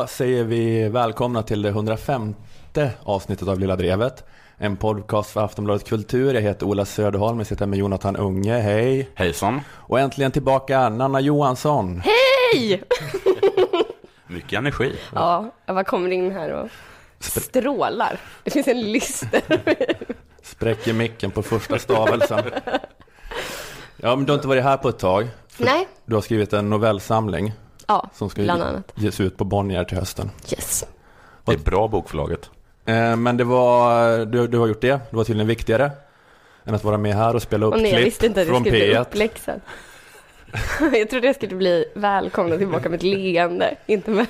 Då säger vi välkomna till det 105 avsnittet av Lilla Drevet. En podcast för Aftonbladet Kultur. Jag heter Ola Söderholm, jag sitter med Jonathan Unge, hej. Hejsan. Och äntligen tillbaka Nanna Johansson. Hej! Mycket energi. Ja, jag bara kommer in här och strålar. Det finns en lyster. Spräcker micken på första stavelsen. Ja, men du har inte varit här på ett tag. Nej, Du har skrivit en novellsamling ja, som ska bland annat. ges ut på Bonnier till hösten. Yes. Det är bra bokförlaget. Eh, Men det var, du, du har gjort det, det var tydligen viktigare än att vara med här och spela upp Och nej, jag klipp visste inte att jag från skulle bli P1. uppläxad. jag trodde jag skulle bli välkomna tillbaka med ett leende, inte med...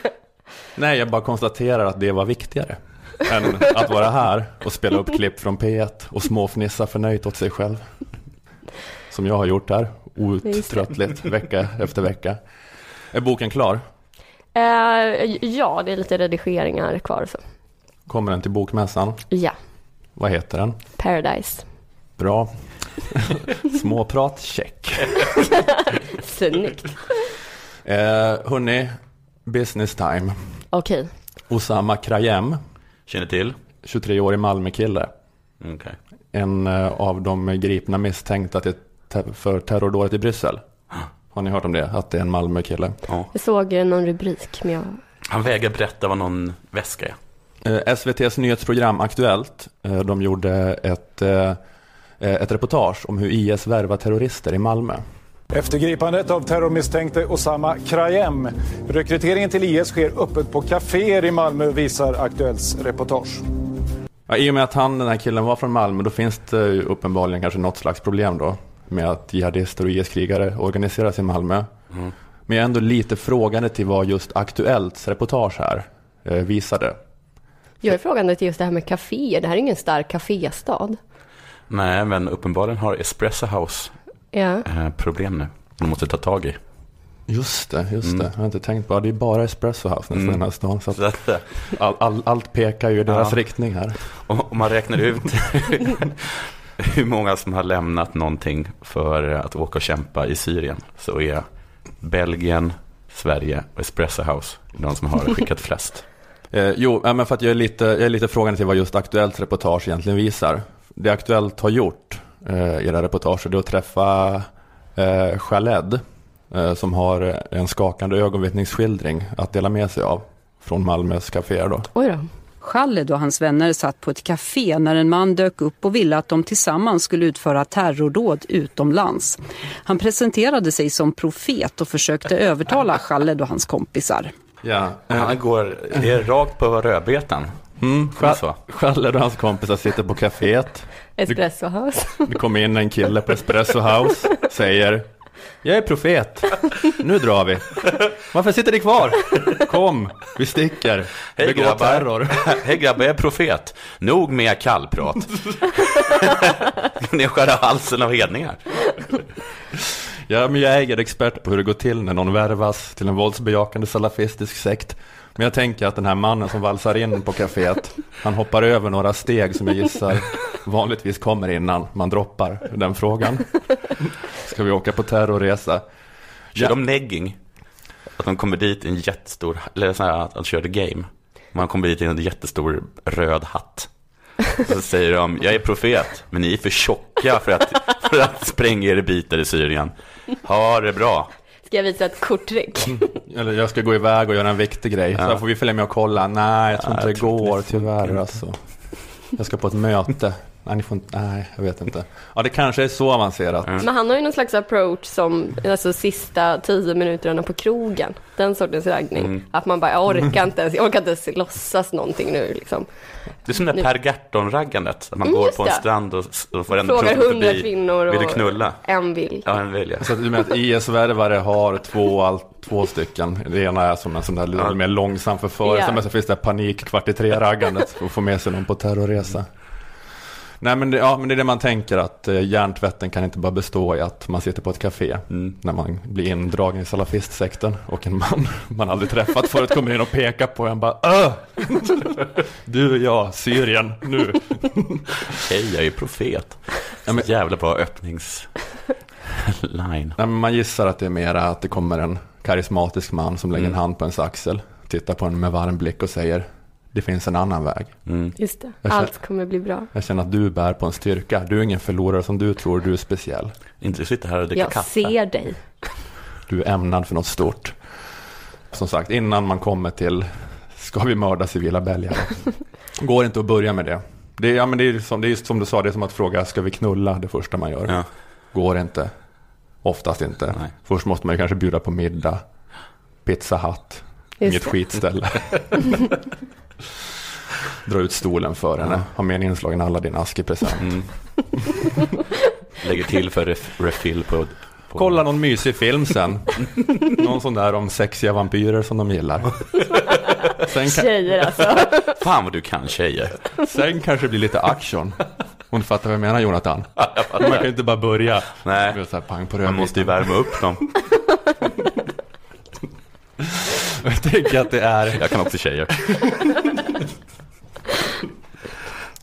Nej, jag bara konstaterar att det var viktigare än att vara här och spela upp klipp från P1 och småfnissa förnöjt åt sig själv. Som jag har gjort här, outtröttligt, vecka efter vecka. Är boken klar? Eh, ja, det är lite redigeringar kvar så. Kommer den till Bokmässan? Ja, Vad heter den? Paradise. Bra. Småprat, check. Snyggt. Eh, hörni, business time. Okej. Osama Krayem, Känner till? 23-årig Malmökille. Okej. En eh, av de gripna misstänkta till, för terrordådet i Bryssel. Har ni hört om det? Att det är en Malmökille. Ja. Jag såg någon rubrik, men jag... Han vägrar berätta vad någon väska är. Eh, SVTs nyhetsprogram Aktuellt, eh, de gjorde ett, eh, ett reportage om hur IS värvar terrorister i Malmö. Efter gripandet av terrormisstänkte Osama Krayem. Rekryteringen till IS sker öppet på kaféer i Malmö visar Aktuellts reportage. Ja, I och med att han, den här killen var från Malmö, då finns det ju uppenbarligen kanske något slags problem då med att jihadister och IS-krigare organiseras i Malmö. Men jag är ändå lite frågande till vad just Aktuellts reportage här eh, visade. Jag är frågande till just det här med kaféer. Det här är ingen stark kaféstad. Nej, men uppenbarligen har Espresso House Ja. eh, problem nu. De måste ta tag i. Just det, just Mm. det. Jag har inte tänkt på det. är bara Espresso House nästan Mm. i den här stan. Så all, all, allt pekar ju i deras Ja. riktning här. om man räknar ut hur många som har lämnat någonting för att åka och kämpa i Syrien så är Belgien, Sverige och Espresso House de som har skickat flest. Eh, jo, men för att jag är, lite, jag är lite frågande till vad just Aktuellt reportage egentligen visar. Det Aktuellt har gjort eh, i reportaget det är att träffa eh, Khaled eh, som har en skakande ögonvittningsskildring att dela med sig av från Malmös kaféer då. Oj då. Khaled och hans vänner satt på ett café när en man dök upp och ville att de tillsammans skulle utföra terrordåd utomlands. Han presenterade sig som profet och försökte övertala Khaled och hans kompisar. Ja, Han går det är rakt på rödbetan. mm? Khaled och hans kompisar sitter på kaféet. Espresso House. Det kommer in en kille på Espresso House, säger Jag är profet, nu drar vi. Varför sitter ni kvar? Kom, vi sticker. Hej Begå grabbar. terror. Hej grabbar, jag är profet. Nog med kallprat. Ni skära halsen av hedningar. Ja, men jag är expert på hur det går till när någon värvas till en våldsbejakande salafistisk sekt. Men jag tänker att den här mannen som valsar in på kaféet, han hoppar över några steg som jag gissar vanligtvis kommer innan man droppar den frågan. Ska vi åka på terrorresa? Kör Ja. de negging? Att de kommer dit i en jättestor, eller så här att de kör the game. Man kommer dit i en jättestor röd hatt. Så säger de, jag är profet, men ni är för tjocka för att, för att spränga er i bitar i Syrien. Ha det bra. Ska jag visa ett korttrick? Eller jag ska gå iväg och göra en viktig grej. Så Ja. här får vi följa med och kolla. Nej, jag tror inte jag det går tyvärr inte. alltså. Jag ska på ett möte. Nej, ni får inte, nej, jag vet inte. Ja, det kanske är så avancerat. Mm. Men han har ju någon slags approach som, alltså sista tio minuterna på krogen. Den sortens raggning. Mm. Att man bara, jag orkar inte ens, jag orkar inte ens låtsas någonting nu liksom. Det är som det Per Gahrton-raggandet. Att man Mm, går på en strand och, och får en Frågar hundra kvinnor Vill du och knulla? en vill. Ja, en vill jag. Så att du menar att IS-värvare har två, all, två stycken. Det ena är som en sån där lite Ja. mer långsam förförelse. Ja. Men så finns det panik kvart i tre-raggandet för att få med sig någon på terrorresa. Nej men det, ja, men det är det man tänker att eh, hjärntvätten kan inte bara bestå i att man sitter på ett café Mm. när man blir indragen i salafistsekten och en man man aldrig träffat förut kommer in och pekar på en bara Öh! Du, ja, Syrien, nu. Hej, jag är profet. Ja, men- jävla bra öppningsline. Nej, men man gissar att det är mera att det kommer en karismatisk man som lägger Mm. en hand på ens axel. tittar på en med varm blick och säger det finns en annan väg. Mm. Just det. Jag känner- Allt kommer bli bra. Jag känner att du bär på en styrka. Du är ingen förlorare som du tror, du är speciell. Inte sitta här och dricka Jag kaffe. ser dig. Du är ämnad för något stort. Som sagt, innan man kommer till ska vi mörda civila belgare? Går inte att börja med det. Det är, ja, men det är, som, det är som du sa, det är som att fråga ska vi knulla det första man gör. Ja. Går inte. Oftast inte. Nej. Först måste man ju kanske bjuda på middag. Pizza. Just Inget det. skitställe. Dra ut stolen för henne. Ha med en inslagen Aladdin-ask i present. Mm. Lägger till för ref refill på, på... Kolla någon mysig film sen. Någon sån där om sexiga vampyrer som de gillar. Sen, kan, Tjejer alltså. Fan vad du kan tjejer. sen kanske det blir lite action. Du fattar vad jag menar Jonathan. Man kan ju inte bara börja. Nej, så här pang på man måste ju värma upp dem. Jag tänker att det är... Jag kan också tjejer.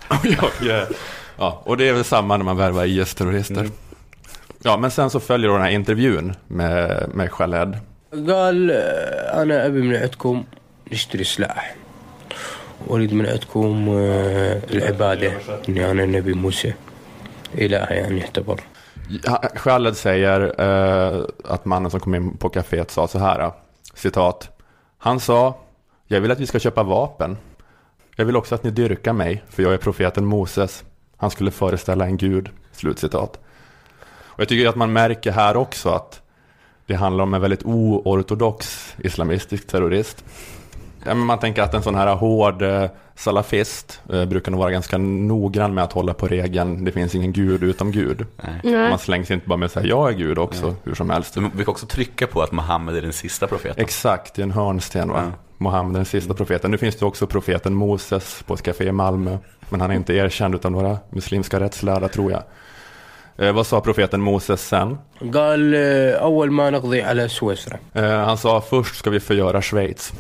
jag, eh, ja, och det är väl samma när man värvar IS-terrorister. Mm. Ja, men sen så följer då den här intervjun med, med Khaled. قال آه، أنا أبي من عندكم نشتري سلاح أريد من عندكم آه، العبادة إني أنا النبي موسى إله يعني يعتبر Ja, Khaled säger eh, att mannen som kom in på kaféet sa så här. Citat. Han sa, jag vill att vi ska köpa vapen. Jag vill också att ni dyrkar mig, för jag är profeten Moses. Han skulle föreställa en gud. Slutcitat. Och jag tycker att man märker här också att det handlar om en väldigt oortodox islamistisk terrorist. Ja, men man tänker att en sån här hård eh, salafist eh, brukar nog vara ganska noggrann med att hålla på regeln det finns ingen gud utom gud. Nej. Nej. Man slängs inte bara med att säga jag är gud också, hur som helst. Vi kan också trycka på att Mohammed är den sista profeten. Exakt, det är en hörnsten va? Ja. Mohammed, den sista profeten. Nu finns det också profeten Moses på ett café i Malmö. Men han är inte erkänd av några muslimska rättslärda tror jag. Eh, vad sa profeten Moses sen? Eh, han sa först ska vi förgöra Schweiz.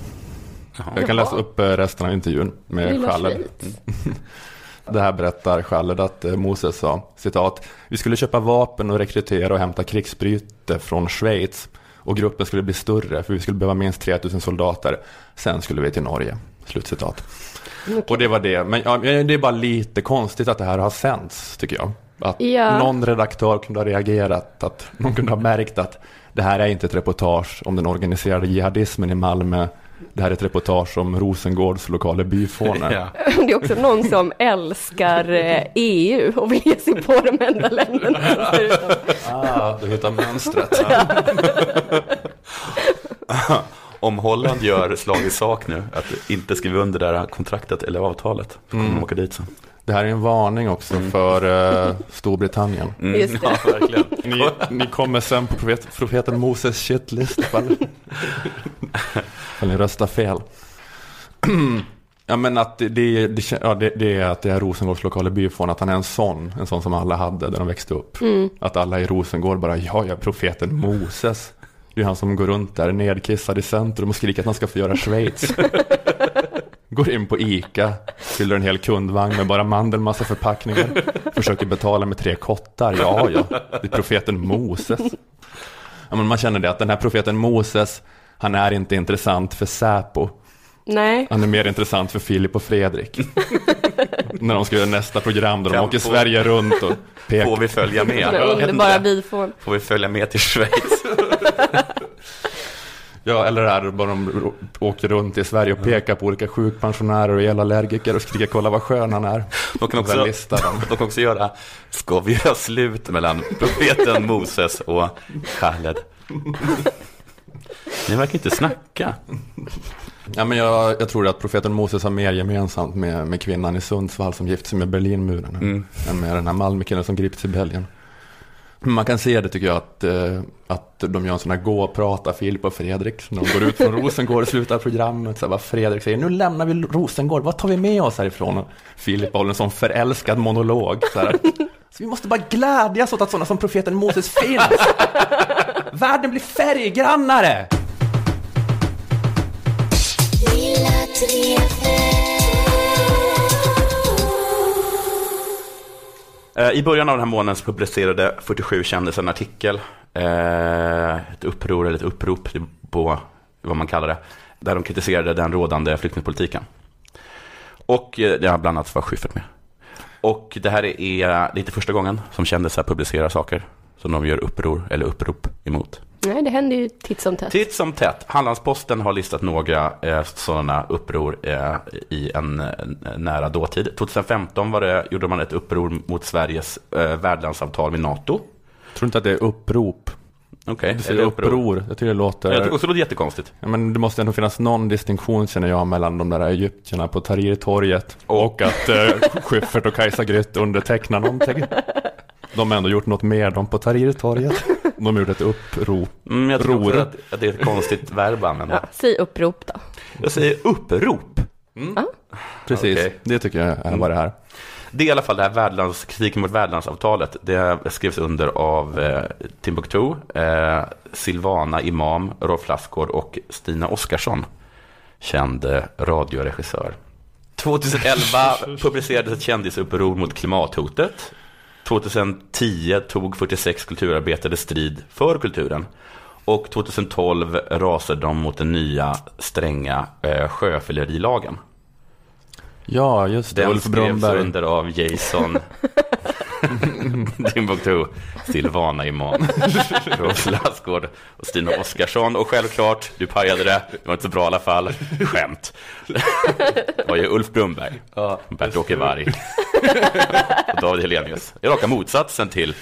Jag kan läsa upp eh, resten av intervjun med Khaled. Det här berättar Khaled att eh, Moses sa, citat, vi skulle köpa vapen och rekrytera och hämta krigsbryte från Schweiz. Och gruppen skulle bli större, för vi skulle behöva minst 3000 soldater. Sen skulle vi till Norge. Slutcitat. Och det var det. Men ja, det är bara lite konstigt att det här har sänts, tycker jag. Att Ja. någon redaktör kunde ha reagerat, att någon kunde ha märkt att det här är inte ett reportage om den organiserade jihadismen i Malmö. Det här är ett reportage om Rosengårds lokala byfåne. Ja. Det är också någon som älskar eh, EU och vill ge sig på de enda länderna. Ah, du hittar mönstret. Om Holland gör slag i sak nu, att inte skriva under det här kontraktet eller avtalet, så kommer de åka dit sen. Det här är en varning också för eh, Storbritannien. Mm, Just det. Ja, verkligen. Ni, ni kommer sen på profet, profeten Moses shitlist ifall, ifall ni röstar fel. Ja men att det, det, det, ja, det, det är att det är Rosengårds lokala byfån, att han är en sån, en sån som alla hade där de växte upp. Att alla i Rosengård bara, ja, ja, profeten Moses. Det är han som går runt där nedkissad i centrum och skriker att han ska få göra Schweiz. Går in på Ica, fyller en hel kundvagn med bara mandelmassa förpackningar. Försöker betala med tre kottar. Ja, ja, det är profeten Moses. Ja, men man känner det att den här profeten Moses, han är inte intressant för Säpo. Nej, Han är mer intressant för Filip och Fredrik. När de ska göra nästa program där de Kan åker få- Sverige runt och Får pekar. vi följa den med? underbara bifån. Får vi följa med till Schweiz? Ja, eller det här bara de åker runt i Sverige och pekar på olika sjukpensionärer och elallergiker och skriker kolla vad skön han är. De kan också, de. kan också göra, ska vi göra slut mellan profeten Moses och Khaled? Ni verkar inte snacka. Ja, men jag, jag tror att profeten Moses har mer gemensamt med, med kvinnan i Sundsvall som gifte sig med Berlinmuren Mm. än med den här Malmökillen som gripits i Belgien. Man kan se det tycker jag att, eh, att de gör en sån här gå och prata Filip och Fredrik. De går ut från Rosengård och slutar programmet. Så här, vad Fredrik säger, nu lämnar vi Rosengård, vad tar vi med oss härifrån? Och Filip håller en sån förälskad monolog. Så, här, så vi måste bara glädjas åt att sådana som profeten Moses finns. Världen blir färggrannare. Lilla Eh, I början av den här månaden så publicerade 47 kändisar en artikel, eh, ett uppror eller ett upprop på vad man kallar det, där de kritiserade den rådande flyktingpolitiken. Och eh, det har bland annat var Schyffert med. Och det här är, det är inte första gången som kändisar publicerar saker som de gör uppror eller upprop emot. Nej, det händer ju titt som tätt. Titt som tätt. Hallandsposten har listat några eh, sådana uppror eh, i en, en nära dåtid. 2015 var det, gjorde man ett uppror mot Sveriges eh, värdlandsavtal med NATO. Jag tror inte att det är upprop. Okej, Du är säger det uppror. Jag tycker det låter... Jag tycker också det låter jättekonstigt. Ja, men det måste ändå finnas någon distinktion känner jag mellan de där egyptierna på Tahrirtorget Och- och att eh, Schyffert och Kajsa Grytt undertecknar någonting. De har ändå gjort något mer de på Tahrirtorget. De har gjort ett upprop. Mm, jag tror också att, att det är ett konstigt verb att använda. Ja, säg upprop då. Jag säger upprop. Precis, Okej. det tycker jag är vad det är. Det är i alla fall det här värdlands, kritiken mot värdlandsavtalet. Det skrevs under av eh, Timbuktu, eh, Silvana Imam, Rolf Lassgård och Stina Oskarsson, känd eh, radioregissör. 2011 publicerades ett kändisuppror mot klimathotet. 2010 tog 46 kulturarbetare strid för kulturen. Och 2012 rasade de mot den nya stränga eh, sjöfyllerilagen. Ja, just det. Den Ulf skrevs under av Jason Timbuktu, Silvana Imam, Rolf Lassgård och Stina Oskarsson. Och självklart, du pajade det, det var inte så bra i alla fall. Skämt. Det var ju Ulf Brunberg, Bert-Åke Varg David Helenius. Det är raka motsatsen till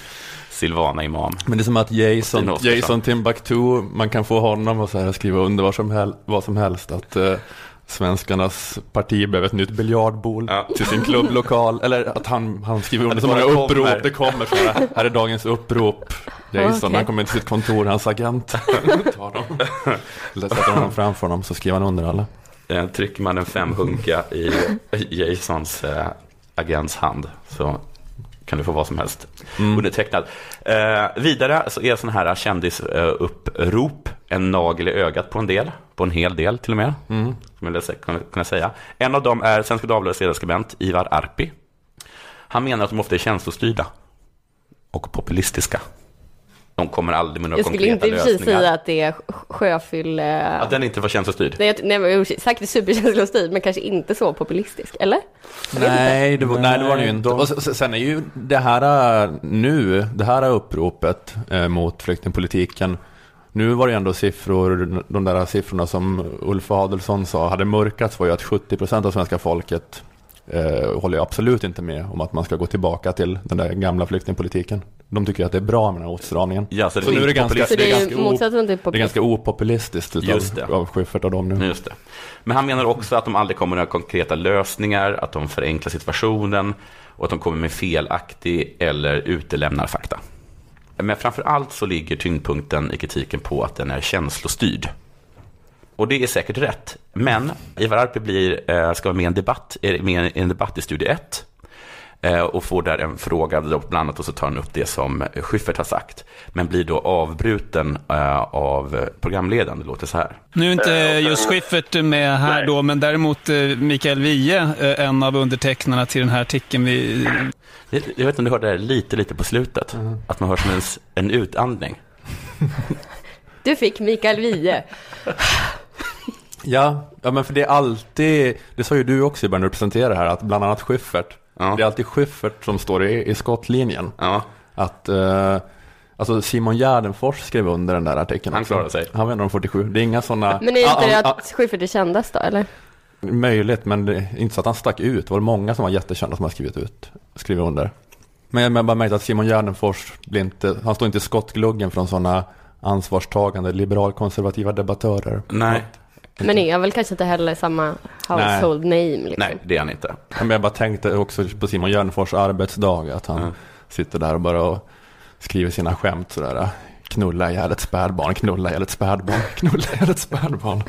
Silvana Imam. Men det är som att Jason. Jason Timbuktu, man kan få honom att så här skriva under vad som, hel, vad som helst. Att eh, svenskarnas parti behöver ett nytt biljardbol Ja. till sin klubblokal. Eller att han, han skriver under Att så många upprop. kommer. Det kommer så här, här är dagens upprop. Jason, Okej. han kommer till sitt kontor, hans agent tar dem. Eller sätter honom framför honom så skriver han under alla. Eh, Trycker man en femhunka i Jasons eh, agents hand så kan du få vad som helst undertecknad. Eh, vidare så är sådana här kändisupprop en nagel i ögat på en del, på en hel del till och med, som jag kunna, kunna säga. En av dem är Svenska Dagbladets ledarskribent Ivar Arpi. Han menar att de ofta är känslostyrda och populistiska. De kommer aldrig med några Jag skulle konkreta inte i och för sig lösningar. säga att det är sjöfylle... Att den inte var känslostyrd. Nej, jag- nej, men säkert superkänslostyrd, men kanske inte så populistisk, eller? Nej, det var, nej, det var det ju inte. Och sen är ju det här äh, nu, det här uppropet eh, mot flyktingpolitiken. Nu var det ju ändå siffror, de där siffrorna som Ulf Adelsson sa hade mörkats var ju att 70% av svenska folket eh, håller ju absolut inte med om att man ska gå tillbaka till den där gamla flyktingpolitiken. De tycker att det är bra med den här åtstramningen. Ja, så det Så är nu är det ganska, Så det är ganska, till det är ganska opopulistiskt Just det. utav, av Schyffert och dem nu. Just det. Men han menar också att de aldrig kommer med några konkreta lösningar, att de förenklar situationen och att de kommer med felaktig eller utelämnar fakta. Men framför allt så ligger tyngdpunkten i kritiken på att den är känslostyrd. Och det är säkert rätt. Men Ivar Arpi blir, eh, ska vara med i en debatt, är med i en debatt i Studio 1 eh, och får där en fråga, bland annat och så tar han upp det som Schyffert har sagt, men blir då avbruten eh, av programledaren. Det låter så här. Nu är inte just Schyffert med här då, men däremot Mikael Wiehe, eh, en av undertecknarna till den här artikeln. Vi, Jag vet inte om du hörde det här lite, lite på slutet. Att man hör som en utandning. Du fick Mikael Wiehe. Ja, ja, men för det är alltid, det sa ju du också i början när du presenterade här, att bland annat Schyffert, Ja. det är alltid Schyffert som står i, i skottlinjen. Ja, Att, eh, alltså Simon Gärdenfors skrev under den där artikeln Han klarade sig. Han var en av de 47. Det är inga sådana... Men är inte Ah, det ah, att Schyffert är kändast då, eller? Möjligt, men det är inte så att han stack ut. Det var många som var jättekända som har skrivit ut, skrivit under. Men jag bara märkt att Simon Gärdenfors blir inte, han står inte i skottgluggen från sådana ansvarstagande liberalkonservativa debattörer. nej, Men är väl kanske inte heller samma household name liksom. nej, det är han inte. Men jag bara tänkte också på Simon Gärdenfors arbetsdag, att han Ja. sitter där och bara och skriver sina skämt sådär. Knulla ihjäl ett spädbarn, knulla ihjäl ett spädbarn, knulla ihjäl ett spädbarn.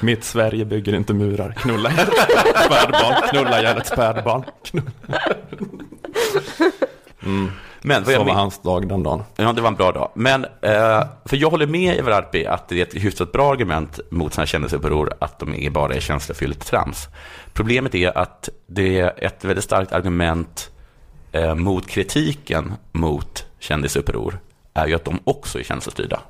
Mitt Sverige bygger inte murar, knulla ihjäl ett spädbarn, knulla ihjäl ett spädbarn. Knulla. Mm. Men vad Så var men- hans dag den dagen. Ja, det var en bra dag. Men, eh, för jag håller med Ivar Arpi att det är ett hyfsat bra argument mot sådana här kändisuppror att de är bara är känslofyllt trams. Problemet är att det är ett väldigt starkt argument eh, mot kritiken mot kändisuppror är ju att de också är känslostyrda.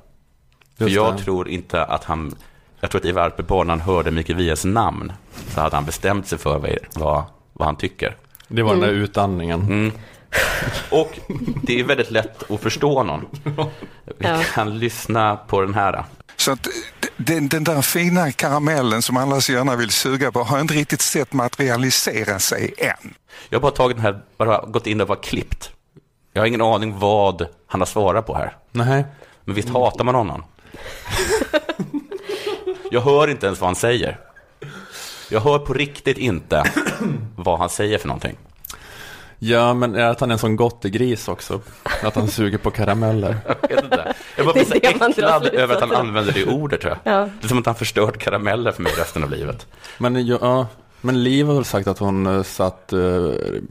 För jag det. tror inte att han, jag tror att Ivar Arpi bara när han hörde Mikael Wiehes namn så hade han bestämt sig för vad, vad, vad han tycker. Det var den där utandningen. Mm. Och det är väldigt lätt att förstå någon. Vi Ja. kan lyssna på den här. Så att den, den där fina karamellen som alla så gärna vill suga på har inte riktigt sett materialisera sig än. Jag har bara tagit den här, bara gått in och bara klippt. Jag har ingen aning vad han har svarat på här. Nej. Men visst hatar man honom? Jag hör inte ens vad han säger. Jag hör på riktigt inte vad han säger för någonting. Ja, men är att han är en sån gottegris också? Att han suger på karameller? Jag vet inte. Jag bara Det är blir så äcklad över att han använder det ordet tror jag. Ja. Det är som att han förstört karameller för mig resten av livet. Men, ja, men Liv har väl sagt att hon eh, satt eh,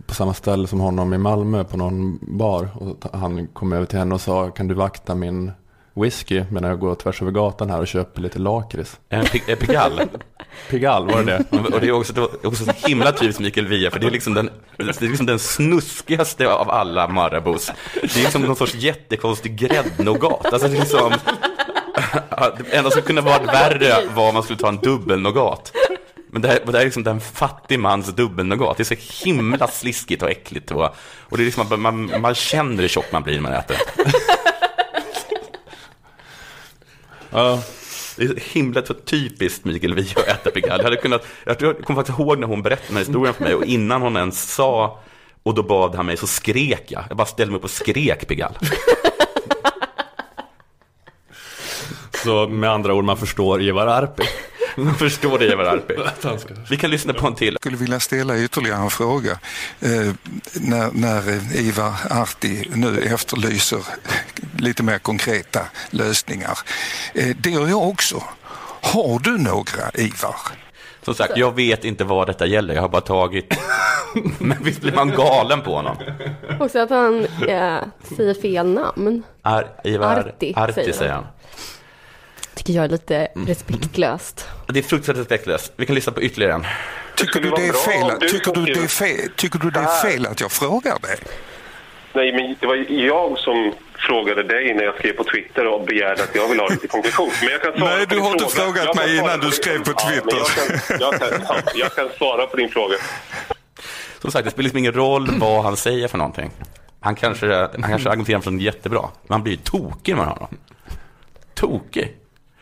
på samma ställe som honom i Malmö på någon bar. Och han kom över till henne och sa, kan du vakta min whisky medan jag går tvärs över gatan här och köper lite lakrits? En pig- en Pigalle. Pigalle, var det det? Och det är också, det var också så himla typiskt Mikael Wiehe, för det är, liksom den, det är liksom den snuskigaste av alla Marabous. Det är liksom någon sorts jättekonstig gräddnougat. Alltså det är liksom, det enda som kunde varit värre var om man skulle ta en dubbelnougat. Men det här, det här är liksom den fattig mans dubbelnougat. Det är så himla sliskigt och äckligt. Och, och det är liksom, man, man, man känner hur tjock man blir när man äter. Ja, det är så himla typiskt Mikael Wiehe att äta Pigalle. Jag, hade kunnat, jag jag kommer faktiskt ihåg när hon berättade den här historien för mig och innan hon ens sa och då bad han mig så skrek jag. Jag bara ställde mig upp och skrek Pigalle. så med andra ord, man förstår Ivar Arpi. Jag förstår det Ivar Arpi. Vi kan lyssna på en till. Jag skulle vilja ställa ytterligare en fråga. Eh, när, när Ivar Arti nu efterlyser lite mer konkreta lösningar. Eh, det gör jag också. Har du några, Ivar? Som sagt, jag vet inte vad detta gäller. Jag har bara tagit... Men visst blir man galen på honom? Också att han eh, säger fel namn. Ar, Ivar Arti, Arti, säger säger han. Tycker jag är lite respektlöst. Det är fruktansvärt respektlöst. Vi kan lyssna på ytterligare en. Tycker du, det är fel, du tycker, du det är fel, tycker du det är fel att jag frågar dig? Nej, men det var jag som frågade dig när jag skrev på Twitter och begärde att jag vill ha lite konkretion. Men jag kan svara Nej, du har inte fråga. frågat mig innan du skrev på Ja, men Twitter. jag, kan, jag, kan, ja, jag kan svara på din fråga. Som sagt, det spelar liksom ingen roll vad han säger för någonting. Han kanske, han kanske argumenterar för något jättebra, men han blir ju tokig med honom. Tokig.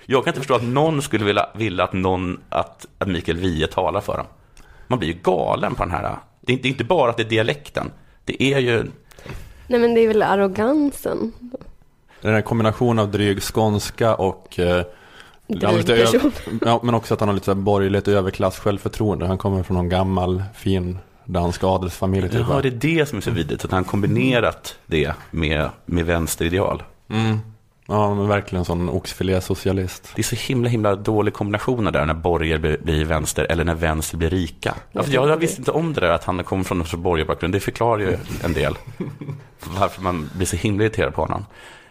Jag kan inte förstå att någon skulle vilja, vilja att, någon, att, att Mikael Wiehe talar för dem. Man blir ju galen på den här. Det är, inte, det är inte bara att det är dialekten. Det är ju... Nej men det är väl arrogansen. Den här kombinationen av dryg skånska och eh, Dryg person. ja, men också att han har lite borgerligt överklass självförtroende. Han kommer från någon gammal fin dansk adelsfamilj. Typ. Ja, det är det som är så vidrigt. Att han kombinerat det med, med vänsterideal. Mm. Ja, men verkligen sån oxfilé-socialist. Det är så himla, himla dålig kombination där när borgare blir, vänster eller när vänster blir rika. Ja, för jag, jag visste inte om det där att han kommer från en sorts borgarbakgrund. Det förklarar ju en del varför man blir så himla irriterad på honom.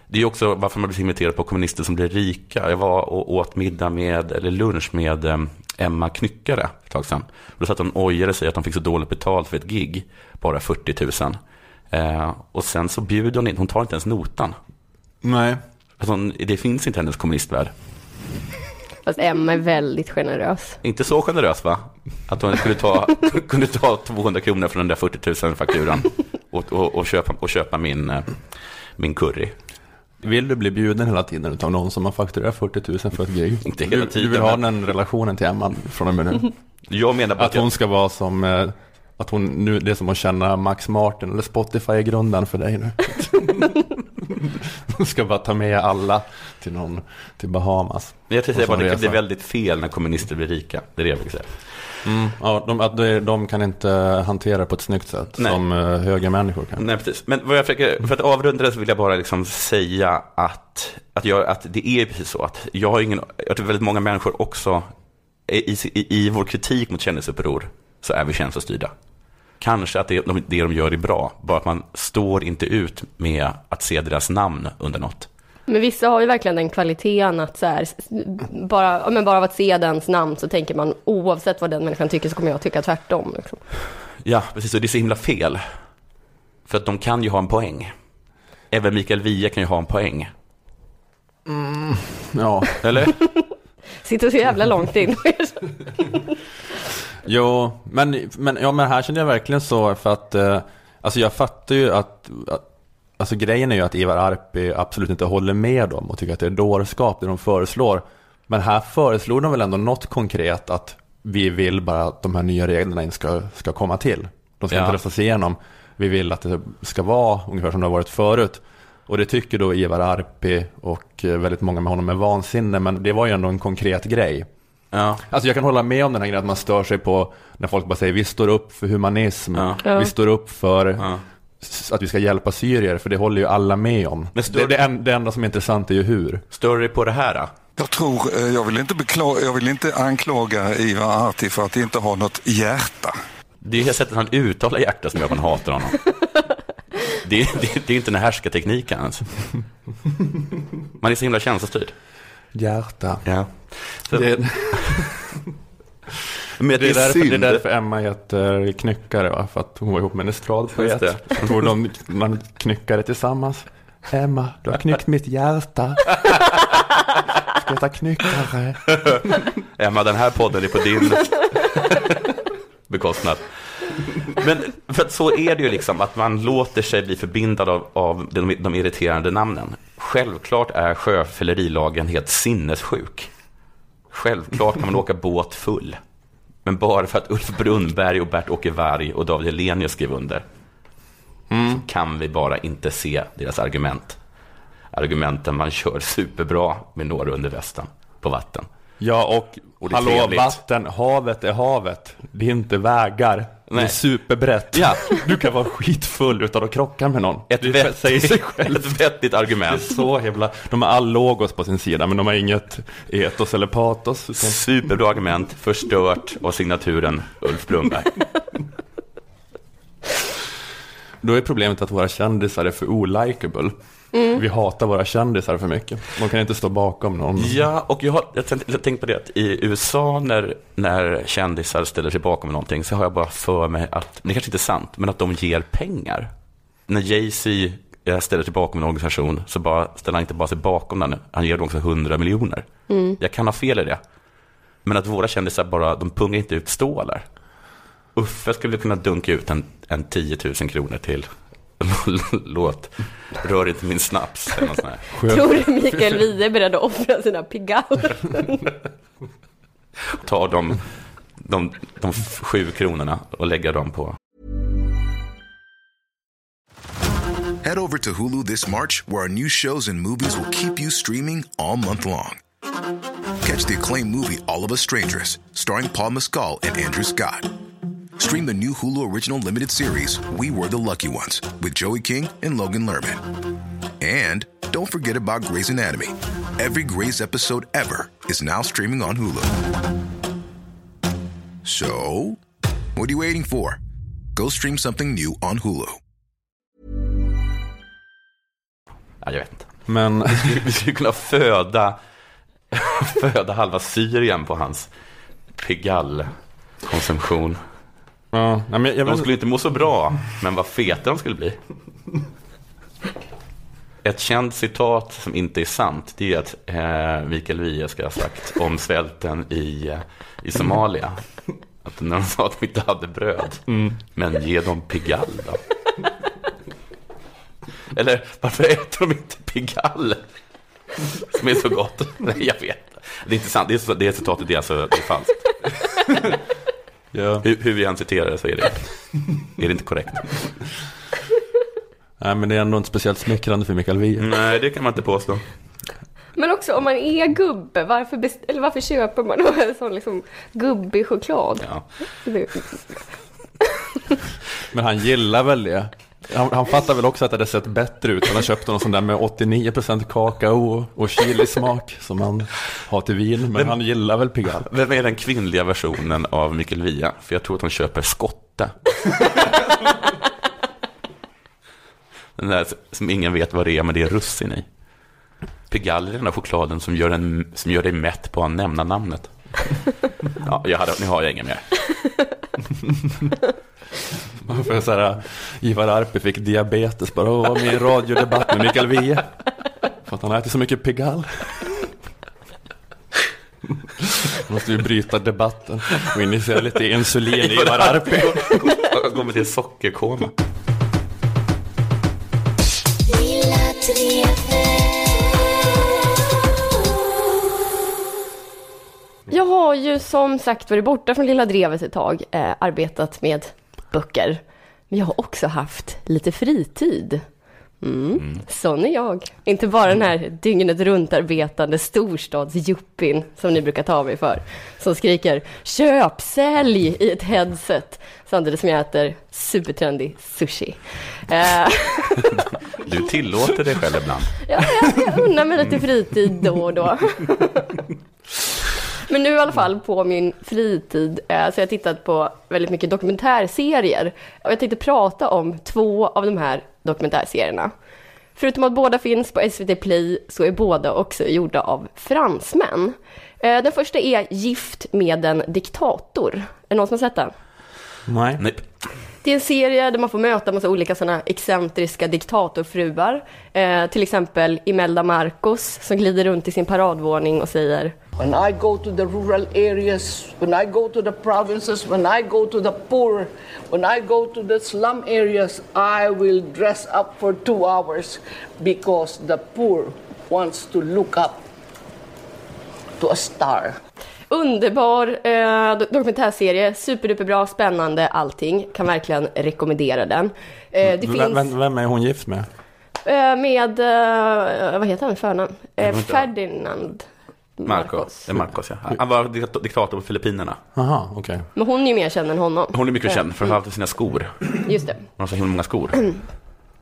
Det är också varför man blir så irriterad på kommunister som blir rika. Jag var och åt middag med, eller lunch med eh, Emma Knyckare för ett tag sedan. Då satt hon och ojade sig att de fick så dåligt betalt för ett gig, bara 40 000. Eh, och sen så bjuder hon in, hon tar inte ens notan. Nej. Alltså, det finns inte hennes kommunistvärld. Fast Emma är väldigt generös. Inte så generös va? Att hon skulle ta, kunde ta 200 kronor från den där 40 000 fakturan och, och, och, köpa, och köpa min, eh, min curry. Vill du bli bjuden hela tiden av någon som har fakturerat 40 000 för ett gig? Inte hela du, du tiden, vill ha den relationen till Emma från och med nu? Jag menar Att hon ska vara som, eh, att hon nu, det är som att känna Max Martin eller Spotify i grunden för dig nu. Ska bara ta med alla till någon, till Bahamas. jag tänkte säga att det blir resa. väldigt fel när kommunister blir rika. Det är det jag vill säga. Mm, ja, de, att de, kan inte hantera det på ett snyggt sätt Nej. som uh, höga människor kan. Nej, precis. Men vad jag försöker, för att avrunda det så vill jag bara liksom säga att, att, jag, att det är precis så att jag har ingen, jag tror väldigt många människor också, i, i, i vår kritik mot kändisuppror så är vi känslostyrda. Kanske att det, de- det de gör är bra, bara att man står inte ut med att se deras namn under något. Men vissa har ju verkligen den kvaliteten att så här, bara, men bara av att se dens namn så tänker man oavsett vad den människan tycker så kommer jag tycka tvärtom. Liksom. Ja, precis, och det är så himla fel. För att de kan ju ha en poäng. Även Mikael Wiehe kan ju ha en poäng. Ja, Eller? sitter så jävla långt in. Jo, men, men, ja, men här känner jag verkligen så för att eh, Alltså jag fattar ju att, att Alltså grejen är ju att Ivar Arpi absolut inte håller med dem och tycker att det är dårskap det de föreslår. Men här föreslår de väl ändå något konkret att vi vill bara att de här nya reglerna inte ska, ska komma till. De ska Ja. inte röstas igenom. Vi vill att det ska vara ungefär som det har varit förut. Och det tycker då Ivar Arpi och eh, väldigt många med honom är vansinne. Men det var ju ändå en konkret grej. Ja. Alltså jag kan hålla med om den här grejen att man stör sig på när folk bara säger vi står upp för humanism. Ja. Vi står upp för Ja. att vi ska hjälpa syrier, för det håller ju alla med om. Men står- det, det, en, det enda som är intressant är ju hur. Stör dig på det här då? Jag tror, eh, jag vill, inte bekla- jag vill inte anklaga Ivar Arti för att inte ha något hjärta. Det är sättet han uttalar hjärta som gör att man hatar honom. Det, det, det är inte den härskartekniken ens. Man är så himla känslostyrd. Hjärta. Ja. Så, Det, det, det, är därför, synd. det är därför Emma heter Knyckare, va? för att hon var ihop med en estradpoet. Tror de man knyckare tillsammans. Emma, du har knyckt mitt hjärta. Ska heta Knyckare? Emma, den här podden är på din bekostnad. Men för så är det ju liksom, att man låter sig bli förbindad av, av de, de irriterande namnen. Självklart är sjöfyllerilagen helt sinnessjuk. Självklart kan man åka båt full. Men bara för att Ulf Brunnberg och Bert-Åke Varg och David Hellenius skrev under så kan vi bara inte se deras argument. Argumenten man kör superbra med några under västen på vatten. Ja, och, Och hallå, trevligt. vatten, havet är havet. Det är inte vägar. Det är Nej. superbrett. Ja. Du kan vara skitfull utan att krocka med någon. Ett, det vett, säger sig själv. ett vettigt argument. Så jävla, de har all logos på sin sida, men de har inget etos eller patos. Utan, Superbra argument, förstört av signaturen Ulf Brunnberg. då är problemet att våra kändisar är för olikable. Vi hatar våra kändisar för mycket. De kan inte stå bakom någon. Ja, och jag har jag tänkte, jag tänkte på det att i USA när, när kändisar ställer sig bakom någonting så har jag bara för mig att, det kanske inte är sant, men att de ger pengar. När Jay-Z eh, ställer sig bakom en organisation så bara, ställer han inte bara sig bakom den, han ger dem också 100 miljoner. Jag kan ha fel i det. Men att våra kändisar bara, de pungar inte ut stålar. Uffe skulle kunna dunka ut en, en 10 000 kronor till låt Rör inte min snaps. Tror du Mikael Wiehe är beredd att offra sina pigaller? Ta de, de, de sju kronorna och lägga dem på Head over to Hulu this March, where our new shows and movies will keep you streaming all month long. Catch the acclaimed movie All of Us Strangers, starring Paul Mescal and Andrew Scott. Stream the new Hulu original limited series We Were the Lucky Ones with Joey King and Logan Lerman. And don't forget about Grey's Anatomy. Every Grey's episode ever is now streaming on Hulu. So, what are you waiting for? Go stream something new on Hulu. Ja, jag vet inte. Men Vi skulle kunna föda, föda halva Syrien på hans Pigalle-konsumtion. Ja, men jag, jag De skulle inte må så bra, men vad feta de skulle bli. Ett känt citat som inte är sant, det är att eh, Mikael Wiehe ska ha sagt om svälten i, i Somalia. Att när de sa att de inte hade bröd, men ge dem Pigalle då. Eller varför äter de inte Pigalle? Som är så gott. Nej, jag vet. Det är inte sant, det, är det citatet är alltså det är falskt. Ja, Hur, hur vi än citerar det så är det, är det inte korrekt. nej, men det är ändå inte speciellt smickrande för Mikael Wiehe. Nej, det kan man inte påstå. Men också om man är gubbe, varför, best- eller varför köper man då en sån liksom gubbig choklad? Ja. Men han gillar väl det. Han, han fattar väl också att det hade sett bättre ut. Han har köpt någon sån där med 89% kakao och chilismak som man har till vin. Men han gillar väl Pigalle. Vem är den kvinnliga versionen av Mikael Wiehe? För jag tror att hon köper skotte. den där som ingen vet vad det är, men det är russin i. Pigalle är den där chokladen som gör, en, som gör dig mätt på att nämna namnet. Ja, jag hade, nu har jag inget mer. För så här, Ivar Arpi fick diabetes bara och var med i radiodebatt med Mikael Wiehe. För att han äter så mycket Pigalle. Måste vi bryta debatten och injicera lite insulin i Ivar Arpi. Jag kommer till sockerkoma. Jag har ju som sagt varit borta från Lilla Drevet ett tag, eh, arbetat med böcker. Men jag har också haft lite fritid. Mm. Sån är jag. Inte bara den här dygnet runt arbetande storstadsjuppin som ni brukar ta mig för. Som skriker köp, sälj i ett headset samtidigt som jag äter supertrendig sushi. Eh, Du tillåter dig själv ibland. Ja, jag, jag unnar mig lite fritid då och då. Men nu i alla fall på min fritid eh, så har jag tittat på väldigt mycket dokumentärserier. Och jag tänkte prata om två av de här dokumentärserierna. Förutom att båda finns på SVT Play så är båda också gjorda av fransmän. Eh, Den första är Gift med en diktator. Är det någon som har sett den? Nej. Nej. Det är en serie där man får möta massa olika sådana excentriska diktatorfruar. Eh, till exempel Imelda Marcos som glider runt i sin paradvåning och säger When I go to the rural areas, when I go to the provinces, when I go to the poor, when I go to the slum areas, I will dress up for two hours because the poor wants to look up to a star. Underbar eh, do- dokumentärserie, superduperbra, spännande, allting. Kan verkligen rekommendera den. Eh, det Vem, finns vem, vem är hon gift med? eh, med, eh, vad heter han i förnamn? Eh. Ferdinand Marcos. Det är Marcos, ja. Han var dikt- diktator på Filippinerna. Jaha, okej. Men hon är ju mer känd än honom. Hon är mycket känd för att ha haft sina skor. Just det. Hon har så himla många skor.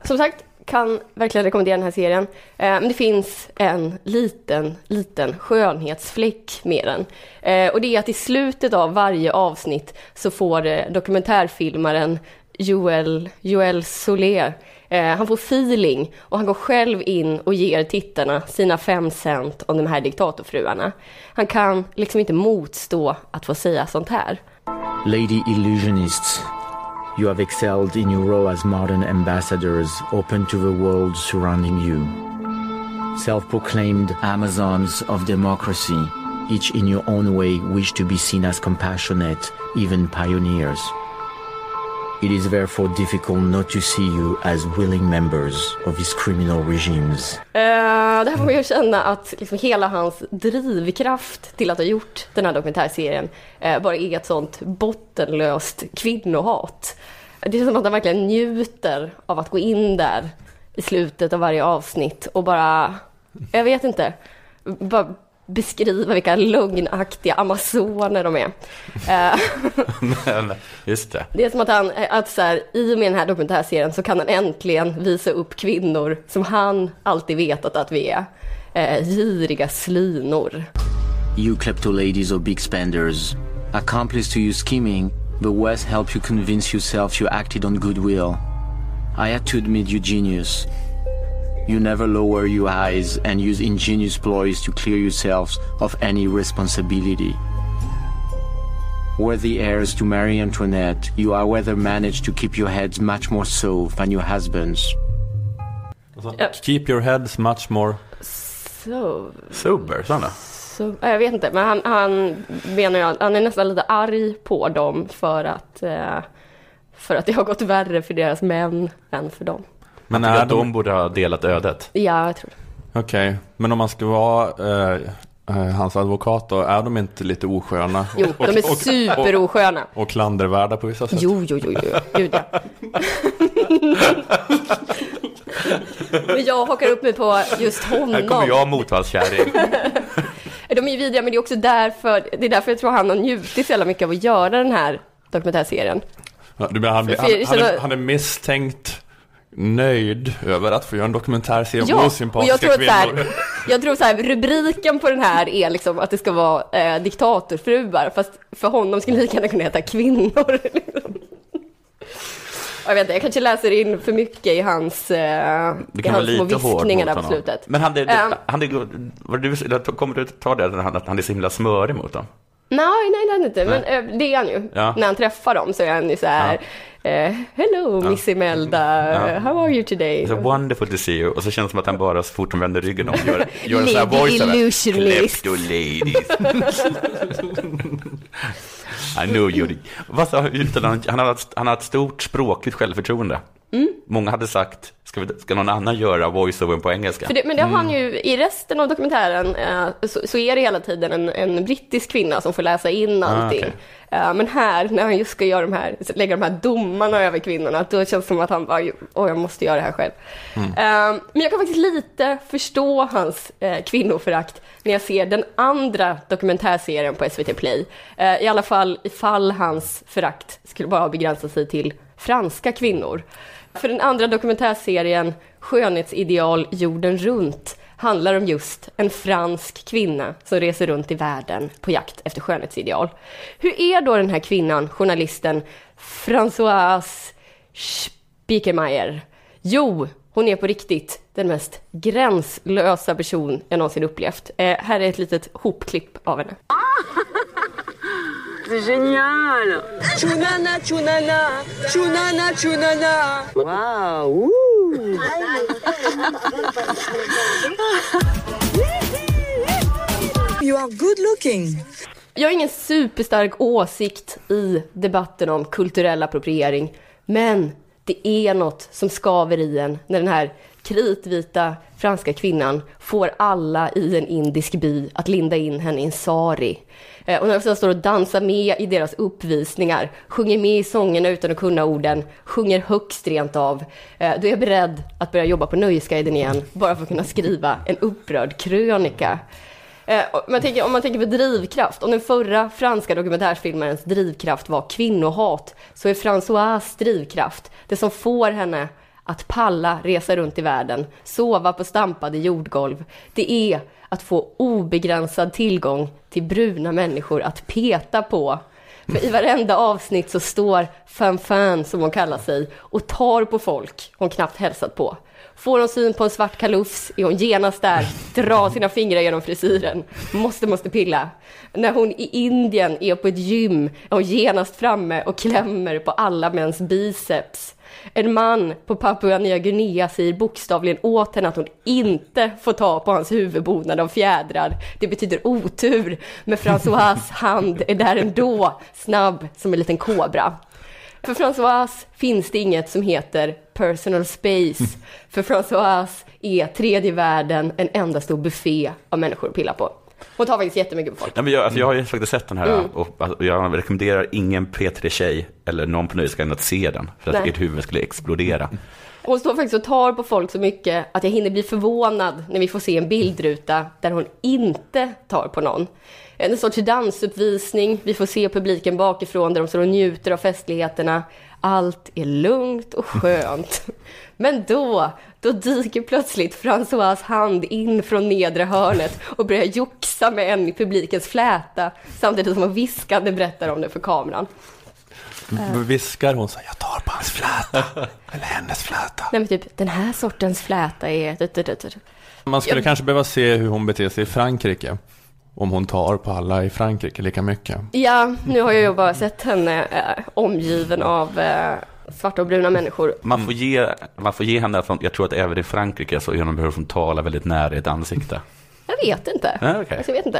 Som sagt, kan verkligen rekommendera den här serien. Eh, men det finns en liten, liten skönhetsfläck med den. Eh, och det är att i slutet av varje avsnitt så får eh, dokumentärfilmaren Joel, Joel Solé, eh, han får feeling och han går själv in och ger tittarna sina fem cent om de här diktatorfruarna. Han kan liksom inte motstå att få säga sånt här. Lady illusionists, you have excelled in your role as modern ambassadors open to the world surrounding you. Self proclaimed Amazons of democracy, each in your own way wish to be seen as compassionate, even pioneers. It is therefore difficult not to see you as willing members of his criminal regimes. Uh, det här får mig att känna att liksom hela hans drivkraft till att ha gjort den här dokumentärserien uh, bara är ett sånt bottenlöst kvinnohat. Det är som att han verkligen njuter av att gå in där i slutet av varje avsnitt och bara, jag vet inte, bara beskriva vilka lögnaktiga amazoner de är. Eh, Men, just det. det är som att han, att så här, i och med den här dokumentärserien så kan han äntligen visa upp kvinnor som han alltid vetat att vi är. Eh, giriga slinor. You kleptoladies or big spenders, accomplice to your scheming, the West helped you convince yourself you acted on goodwill. I had to admit you genius. You never lower your eyes and use ingenious ploys to clear yourselves of any responsibility. Worthy heirs to Marie Antoinette, you are whether managed to keep your heads much more so than your husbands. Keep your heads much more... Så, Sober, sa han det? så, jag vet inte, men han, han menar ju, att- han är nästan lite arg på dem för att, eh, för att det har gått värre för deras män än för dem. Men Jag är att de de... borde ha delat ödet. Ja, jag tror det. Okej, men om man ska vara eh, eh, hans advokat då, är de inte lite osköna? Jo, de är superosköna. Och klandervärda på vissa sätt? Jo, jo, jo, jo. Gud ja. Men jag hakar upp mig på just honom. Här kommer jag motvallskärring. De är ju vidriga, men det är också därför, det är därför jag tror han har njutit så jävla mycket av att göra den här dokumentärserien. Ja, du menar, han, han, han, han är misstänkt nöjd över att få göra en dokumentärserie om Ja, och jag osympatiska tror att så här, kvinnor. jag tror så här, rubriken på den här är liksom att det ska vara eh, diktatorfruar, fast för honom skulle det lika gärna kunna heta kvinnor. Liksom. Jag vet inte, jag kanske läser in för mycket i hans, eh, Du i hans små viskningar där på slutet. Men han, det, Ehm. han, det, var du, eller kommer du ta det att han, att han är så himla smörig mot dem? Nej, nej, nej, inte. Men eh, det är han ju. Ja. När han träffar dem så är han ju så här. eh, Hello, Miss Imelda. Ja. How are you today? So wonderful to see you. Och så känns det som att han bara så fort hon vänder ryggen om gör, gör en sån här voice illusionist. Klepto ladies. I know you. Vad sa han, han, ett- han har ett stort språkligt självförtroende. Mm. Många hade sagt, ska, vi, ska någon annan göra voice-overn på engelska? För det, men det har Mm. han ju, i resten av dokumentären eh, så, så är det hela tiden en, en brittisk kvinna som får läsa in Ah, allting. okej. Eh, men här, när han just ska göra de här, lägga de här domarna över kvinnorna, då känns det som att han bara, åh jag måste göra det här själv. Mm. Eh, men jag kan faktiskt lite förstå hans eh, kvinnoförakt när jag ser den andra dokumentärserien på SVT Play. I alla fall ifall hans förakt skulle bara begränsa sig till franska kvinnor. För den andra dokumentärserien, Skönhetsideal jorden runt, handlar om just en fransk kvinna som reser runt i världen på jakt efter skönhetsideal. Hur är då den här kvinnan, journalisten Françoise Spiekermeier? Jo, hon är på riktigt den mest gränslösa person jag någonsin upplevt. Eh, här är ett litet hopklipp av henne. C'est génial. Chunana, chunana, chunana, chunana. Waouh. You are good looking. Jag har ingen superstark åsikt i debatten om kulturell appropriering, men det är något som skaver i en när den här kritvita franska kvinnan får alla i en indisk by att linda in henne i en sari. Eh, och när de sedan står och dansar med i deras uppvisningar, sjunger med i sångerna utan att kunna orden, sjunger högst rent av, eh, då är jag beredd att börja jobba på Nöjesguiden igen, bara för att kunna skriva en upprörd krönika. Eh, man tänker, om man tänker på drivkraft, om den förra franska dokumentärfilmarens drivkraft var kvinnohat, så är François drivkraft det som får henne att palla resa runt i världen, sova på stampade jordgolv. Det är att få obegränsad tillgång till bruna människor att peta på. För i varenda avsnitt så står Fanfan, som hon kallar sig, och tar på folk hon knappt hälsat på. Får hon syn på en svart kalufs är hon genast där, drar sina fingrar genom frisyren, måste, måste pilla. När hon i Indien är på ett gym är hon genast framme och klämmer på alla mäns biceps. En man på Papua Nya Guinea säger bokstavligen åt henne att hon inte får ta på hans huvudbonad av fjädrar. Det betyder otur, men François hand är där ändå, snabb som en liten kobra. För Françoise finns det inget som heter personal space. För Françoise är tredje världen en enda stor buffé av människor att pilla på. Hon tar faktiskt jättemycket på folk. Nej, men jag, alltså, jag har ju faktiskt sett den här Mm. och alltså, jag rekommenderar ingen P3-tjej eller någon på Nöjesguiden att se den. För att Nej. ert huvud skulle explodera. Hon står faktiskt och tar på folk så mycket att jag hinner bli förvånad när vi får se en bildruta där hon inte tar på någon. En sorts dansuppvisning, vi får se publiken bakifrån där de står och njuter av festligheterna. Allt är lugnt och skönt. Men då, då dyker plötsligt François hand in från nedre hörnet och börjar joxa med en i publikens fläta samtidigt som hon viskande berättar om det för kameran. Viskar hon så här, jag tar på hans fläta. Eller hennes fläta. Nej men typ, den här sortens fläta är... Man skulle Jag- kanske behöva se hur hon beter sig i Frankrike. Om hon tar på alla i Frankrike lika mycket. Ja, nu har jag ju bara sett henne eh, omgiven av eh, svarta och bruna människor. Man får ge, man får ge henne, att jag tror att även i Frankrike så behöver hon tala väldigt nära ett ansikte. Jag vet inte. Ja, okej. Alltså, jag vet inte.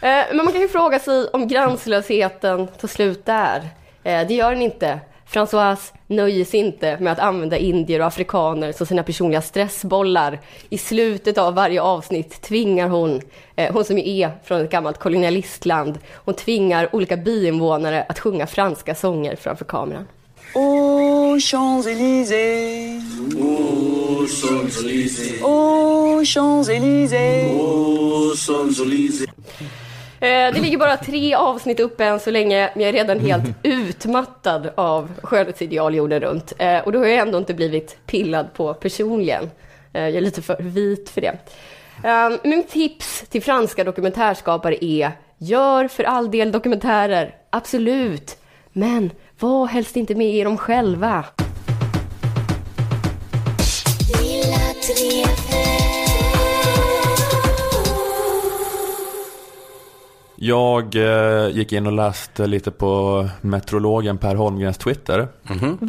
Eh, men man kan ju fråga sig om gränslösheten tar slut där. Eh, det gör den inte. Françoise nöjer sig inte med att använda indier och afrikaner som sina personliga stressbollar. I slutet av varje avsnitt tvingar hon, eh, hon som är från ett gammalt kolonialistland, hon tvingar olika byinvånare att sjunga franska sånger framför kameran. Aux Champs-Élysées Aux Champs-Élysées Aux Champs-Élysées Aux Champs-Élysées Eh, Det ligger bara tre avsnitt uppe än så länge, men jag är redan helt utmattad av skönhetsideal jorden runt. Eh, Och då har jag ändå inte blivit pillad på personligen. Eh, Jag är lite för vit för det. Eh, Min tips till franska dokumentärskapare är, gör för all del dokumentärer, absolut. Men var helst inte med i dem själva. Jag eh, gick in och läste lite på meteorologen Per Holmgrens Twitter.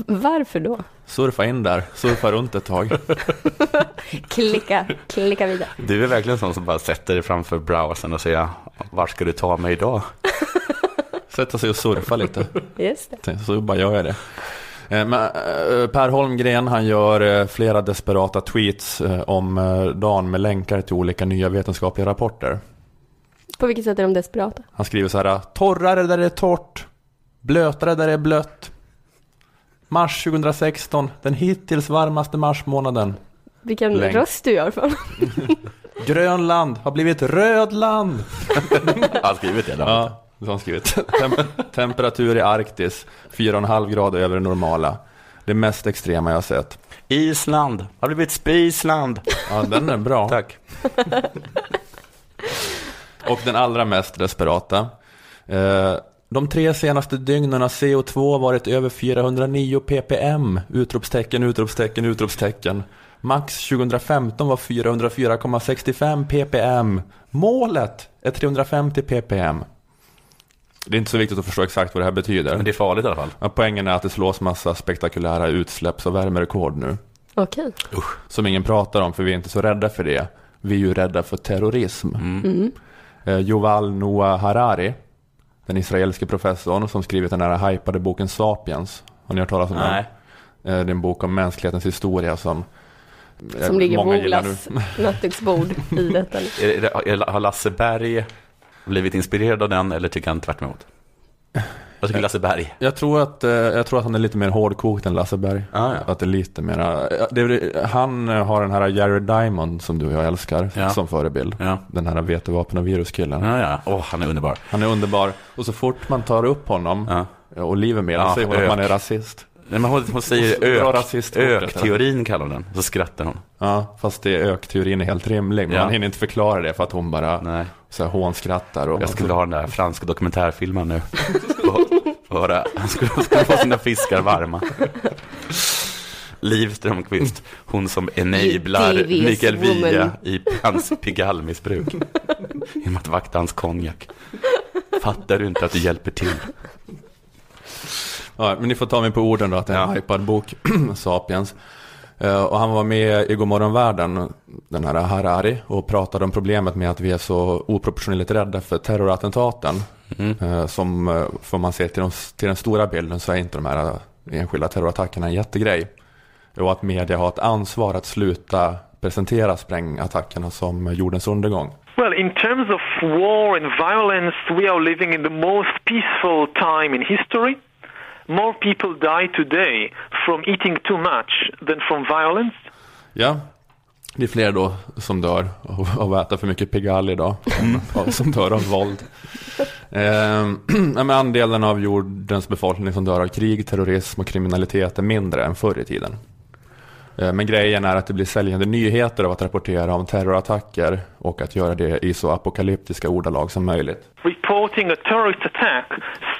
Varför då? Surfa in där, surfa runt ett tag. Klicka, klicka vidare. Du är verkligen sån som bara sätter dig framför browsern och säger Vart ska du ta mig idag? Sätta sig och surfa lite. Just det. Så bara gör jag det. Eh, Men, eh, per Holmgren han gör eh, flera desperata tweets om dagen med länkar till olika nya vetenskapliga rapporter. På vilket sätt är de desperata? Han skriver så här, torrare där det är torrt, blötare där det är blött. Mars 2016, den hittills varmaste marsmånaden. Vilken Länk. röst du gör från. Grönland har blivit rödland. Har han skrivit det? Ja, det har han skrivit. Tem- temperatur i Arktis, 4,5 grader över det normala. Det mest extrema jag har sett. Island har blivit Spisland. Ja, den är bra. Tack. Och den allra mest desperata. Eh, De tre senaste dygnen har CO2 varit över 409 ppm. Utropstecken, utropstecken, utropstecken. Max 2015 var 404,65 ppm. Målet är 350 ppm. Det är inte så viktigt att förstå exakt vad det här betyder. Men det är farligt i alla fall. Ja, poängen är att det slås massa spektakulära utsläpps och värmerekord nu. Okej. Som ingen pratar om för vi är inte så rädda för det. Vi är ju rädda för terrorism. Mm. Eh, Yuval Noah Harari, den israeliske professorn som skrivit den här hypade boken Sapiens. Har ni hört talas om Nej. den? Eh, Det är en bok om mänsklighetens historia som eh, Som ligger på många gillar Olas nattduksbord i detta. Har Lasse Berg blivit inspirerad av den eller tycker han tvärt emot? Vad tycker Lasse Berg? Jag tror, att, eh, jag tror att han är lite mer hårdkokt än Lasse Berg. Ah, ja. Att det är lite mera, ja, det han eh, har den här Jared Diamond som du och jag älskar Ja. som förebild. Ja. Den här vetevapen och viruskillen. Ja, ja. Åh, han är underbar. Han är underbar. Och så fort man tar upp honom och livet med Ja, säger hon att man är rasist. Nej, men hon, hon säger ök, ök-teorin kallar hon den. Så skrattar hon. Ja, fast det ökteorin är helt rimlig. Men Ja. man hinner inte förklara det för att hon bara Nej. så här hånskrattar. Och Jag skulle ha den där franska dokumentärfilmen nu. Och, och han skulle, skulle få sina fiskar varma. Liv Strömquist, hon som enablar Mikael Wiehe i hans Pigalle-missbruk. Genom att vakta hans konjak. Fattar du inte att du hjälper till? Ja, men ni får ta mig på orden då att det är en hypad bok, Sapiens. Eh, Och han var med i Godmorgon Världen, den här Harari, och pratade om problemet med att vi är så oproportionerligt rädda för terrorattentaten. Eh, Som, eh, får man se till, de, till den stora bilden så är inte de här enskilda terrorattackerna en jättegrej. Och att media har ett ansvar att sluta presentera sprängattackerna som jordens undergång. Well, in terms of war and violence, we are living in the most peaceful time in history. More people die today from eating too much than from violence. Ja, det är fler då som dör av- att äta för mycket Pigalle idag. Av- Som dör av våld. Men andelen av jordens befolkning som dör av krig, terrorism och kriminalitet är mindre än förr i tiden. Ehm, Men grejen är att det blir säljande nyheter av att rapportera om terrorattacker och att göra det i så apokalyptiska ordalag som möjligt. Reporting a terrorist attack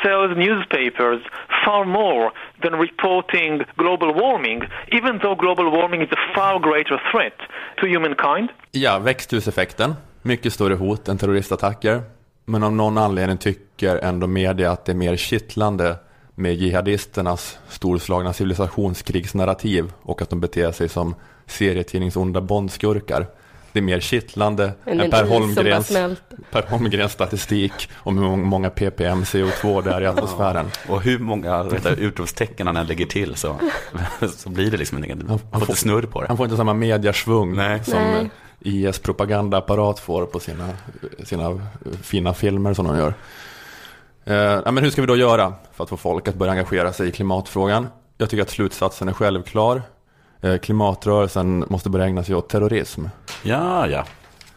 sells newspapers far more than reporting global warming, even though global warming is a far greater threat to humankind. Ja, växthuseffekten. Mycket större hot än terroristattacker. Men av någon anledning tycker ändå media att det är mer kittlande med jihadisternas storslagna civilisationskrigsnarrativ och att de beter sig som serietidnings onda bondskurkar. Det är mer kittlande Än än Per Holmgrens, per Holmgrens statistik om hur många ppm CO2 det är i atmosfären. Och hur många utropstecken han än lägger till så, så blir det liksom ingen, han får får- inte snurr på det. Han får inte samma mediasvung Nej. som Nej. IS propagandaapparat får på sina, sina fina filmer som de gör. Eh, ja, men hur ska vi då göra för att få folk att börja engagera sig i klimatfrågan? Jag tycker att slutsatsen är självklar. Eh, klimatrörelsen måste börja ägna sig åt terrorism. Ja, ja.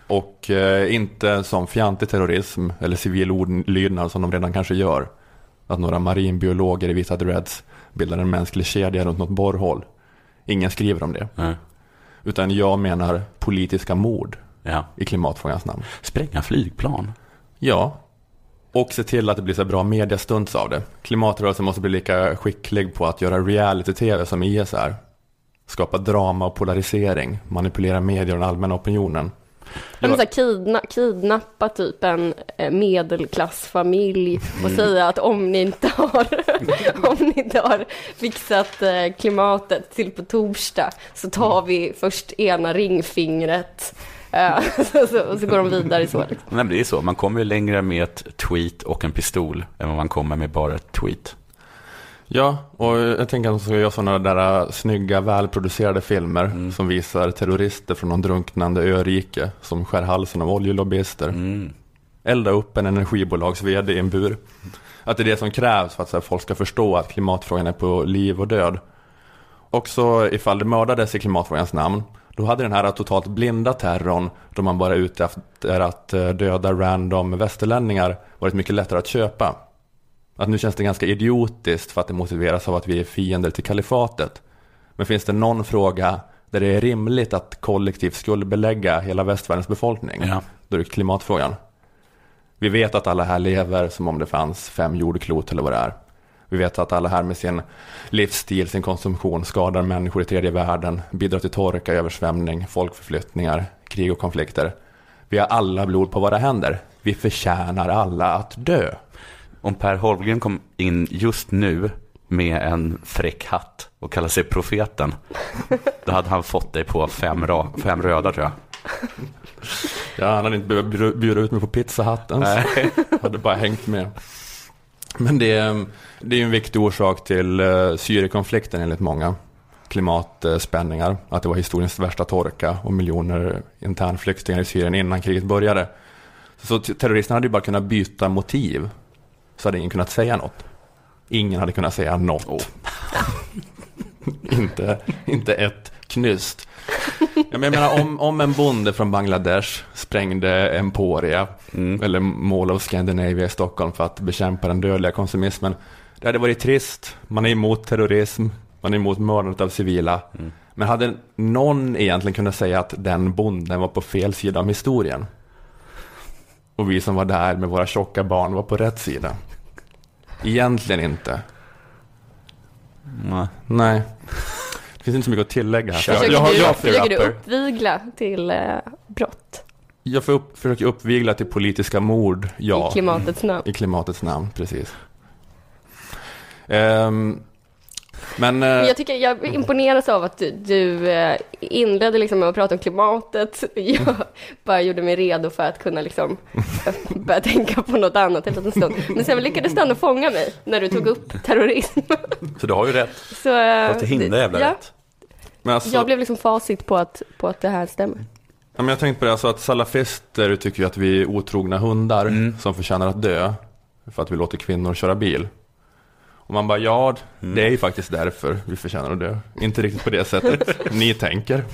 Och eh, inte som fjantig terrorism eller civil olydnad som de redan kanske gör. Att några marinbiologer i vita dreads bildar en mänsklig kedja runt något borrhål. Ingen skriver om det. Nej. Utan jag menar politiska mord ja. i klimatfrågans namn. Spränga flygplan. Ja. Och se till att det blir så bra mediastunts av det. Klimatrörelsen måste bli lika skicklig på att göra reality-tv som IS är. Skapa drama och polarisering, manipulera medier och den allmänna opinionen. Men så kidna, kidnappa typ en eh, medelklassfamilj och säga att om ni inte har, om ni inte har fixat eh, klimatet till på torsdag så tar vi först ena ringfingret eh, så, så, och så går de vidare så. Liksom. Nej, men det är så. Man kommer ju längre med ett tweet och en pistol än vad man kommer med bara ett tweet. Ja, och jag tänker att de ska göra sådana där äh, snygga, välproducerade filmer Mm. som visar terrorister från någon drunknande örike som skär halsen av oljelobbyister. Mm. Elda upp en energibolags vd i en bur. Att det är det som krävs för att så här, folk ska förstå att klimatfrågan är på liv och död. Också ifall det mördades i klimatfrågans namn, då hade den här totalt blinda terrorn, då man bara är ute efter att äh, döda random västerlänningar, varit mycket lättare att köpa. Att nu känns det ganska idiotiskt för att det motiveras av att vi är fiender till kalifatet. Men finns det någon fråga där det är rimligt att kollektivt skuldbelägga hela västvärldens befolkning? Ja. Då är det klimatfrågan. Vi vet att alla här lever som om det fanns fem jordklot eller vad det är. Vi vet att alla här med sin livsstil, sin konsumtion skadar människor i tredje världen, bidrar till torka, översvämning, folkförflyttningar, krig och konflikter. Vi har alla blod på våra händer. Vi förtjänar alla att dö. Om Per Holmgren kom in just nu med en fräck hatt och kallade sig profeten, då hade han fått dig på fem, fem röda tror jag. Ja, han hade inte behövt bjuda- ut mig på pizzahatt ens. Nej. hade bara hängt med. Men det, är- det är ju en viktig orsak till uh, Syrienkonflikten enligt många. Klimatspänningar, att det var historiens värsta torka och miljoner internflyktingar i Syrien innan kriget började. Så terroristerna hade ju bara kunnat byta motiv. Så hade ingen kunnat säga något. Ingen hade kunnat säga något. inte, inte ett knyst. Ja, men jag menar om, om en bonde från Bangladesh sprängde Emporia eller Mall of Scandinavia i Stockholm för att bekämpa den dödliga konsumismen. Det hade varit trist. Man är emot terrorism. Man är emot mördandet av civila. Men hade någon egentligen kunnat säga att den bonden var på fel sida av historien? Och vi som var där med våra tjocka barn var på rätt sida? Egentligen inte. Nej. Nej. Finns inte så mycket att tillägga här. Försöker, Jag, du, jag, försöker du uppvigla till eh, brott jag får upp, försöker uppvigla till politiska mord, ja. i klimatets namn? I klimatets namn, precis. Ehm, men... eh, Men Jag tycker jag imponeras av att du, du eh, inledde liksom med att prata om klimatet. Jag bara gjorde mig redo för att kunna liksom börja tänka på något annat en liten stund. Men sen lyckades du ändå fånga mig när du tog upp terrorism. Så du har ju rätt. Så, eh, Fast det himla jävla ja, rätt. men alltså, Jag blev liksom facit på att, på att det här stämmer. ja, men jag tänkte på det, alltså att salafister tycker ju att vi är otrogna hundar Mm. som förtjänar att dö. För att vi låter kvinnor köra bil. Och man bara, ja, Mm. det är ju faktiskt därför vi förtjänar att dö. Inte riktigt på det sättet ni tänker.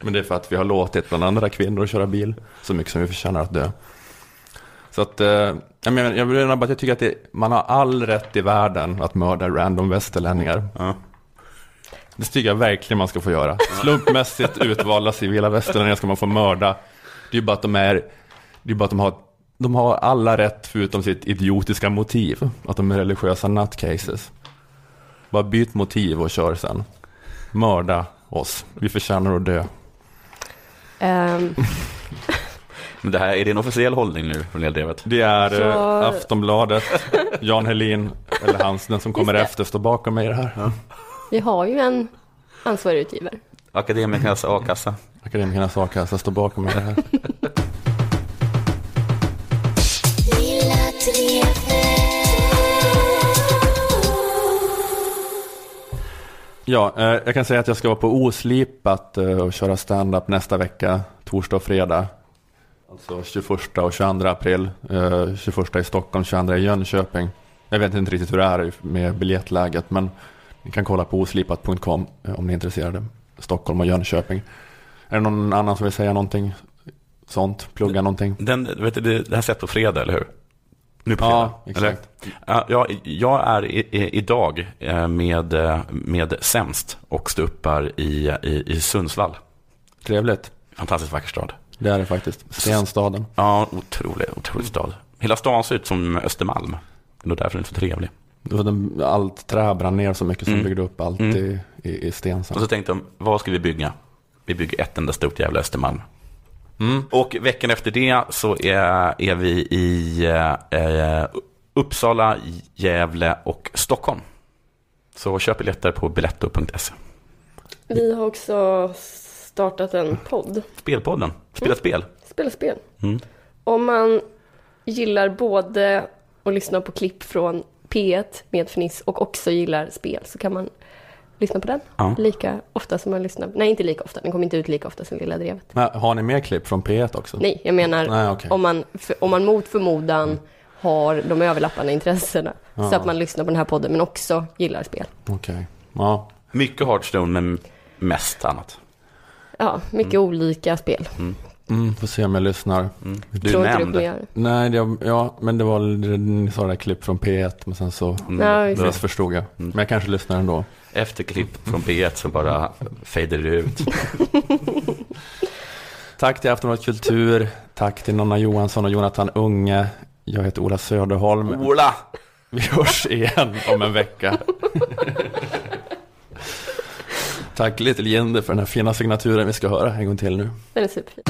Men det är för att vi har låtit bland andra kvinnor köra bil så mycket som vi förtjänar att dö. Så att, eh, jag, menar, jag menar bara att jag tycker att det, man har all rätt i världen att mörda random västerlänningar. Ja. Det tycker jag verkligen man ska få göra. Slumpmässigt utvalda civila västerlänningar ska man få mörda. Det är ju bara att de är, det är bara att de har, de har alla rätt förutom sitt idiotiska motiv. Att de är religiösa nutcases. Bara byt motiv och kör sen. Mörda oss. Vi förtjänar att dö. Ehm, Men det här, är det en officiell hållning nu från Eldrevet? Det är Så- eh, Aftonbladet, Jan Helin eller hans, den som kommer efter, står bakom mig i det här. vi har ju en ansvarig utgivare. Akademikernas a-kassa. Akademikernas a-kassa står bakom mig i det här. Ja, eh, jag kan säga att jag ska vara på Oslipat eh, och köra stand-up nästa vecka, torsdag och fredag. Alltså 21 och 22 april. Eh, 21 i Stockholm, 22 i Jönköping. Jag vet inte riktigt hur det är med biljettläget, men ni kan kolla på oslipat.com eh, om ni är intresserade. Stockholm och Jönköping. Är det någon annan som vill säga någonting sånt? Plugga någonting? Den, vet du, det det här släpps på fredag, eller hur? Nu på Ja, exakt. Ja, jag, är i, i, idag eh, med, eh, med Sämst och ståuppar i, i, i Sundsvall. Trevligt. Fantastiskt vacker stad. Det är det faktiskt. Stenstaden. Ja, otrolig, otrolig stad. Hela stan ser ut som Östermalm. Det är därför den är så trevlig. Allt trä brann ner så mycket som Mm. byggde upp allt Mm. i, i, i sten. Och så tänkte de, vad ska vi bygga? Vi bygger ett enda stort jävla Östermalm. Mm. Och veckan efter det så är, är vi i eh, Uppsala, Gävle och Stockholm. Så köp biljetter på biletto.se. Vi har också startat en podd. Spelpodden, Spela spel. Spela spel. Mm. Om man gillar både att lyssna på klipp från P1 med Fniss och också gillar spel så kan man lyssna på den Ja. lika ofta som man lyssnar. Nej, inte lika ofta. Den kommer inte ut lika ofta som Lilla Drevet. Men har ni mer klipp från P1 också? Nej, jag menar Nej, okej. om, man, för, om man mot förmodan har de överlappande intressena. Ja. Så att man lyssnar på den här podden men också gillar spel. Okej. Ja. Mycket Hearthstone men mest annat. Ja, mycket olika spel. Mm, får se om jag lyssnar. Du Tror inte du nämnde. göra Nej, det, ja, men det var ni sa det där klipp från P1, men sen så Mm. Ja, missförstod jag. Men jag kanske lyssnar ändå. Efter klipp från P1 så bara fader ut. Tack till Aftonbladet Kultur. Tack till Nonna Johansson och Jonathan Unge. Jag heter Ola Söderholm. Ola! Vi hörs igen om en vecka. Tack Little Jinder för den här fina signaturen vi ska höra en gång till nu. Den är superfin.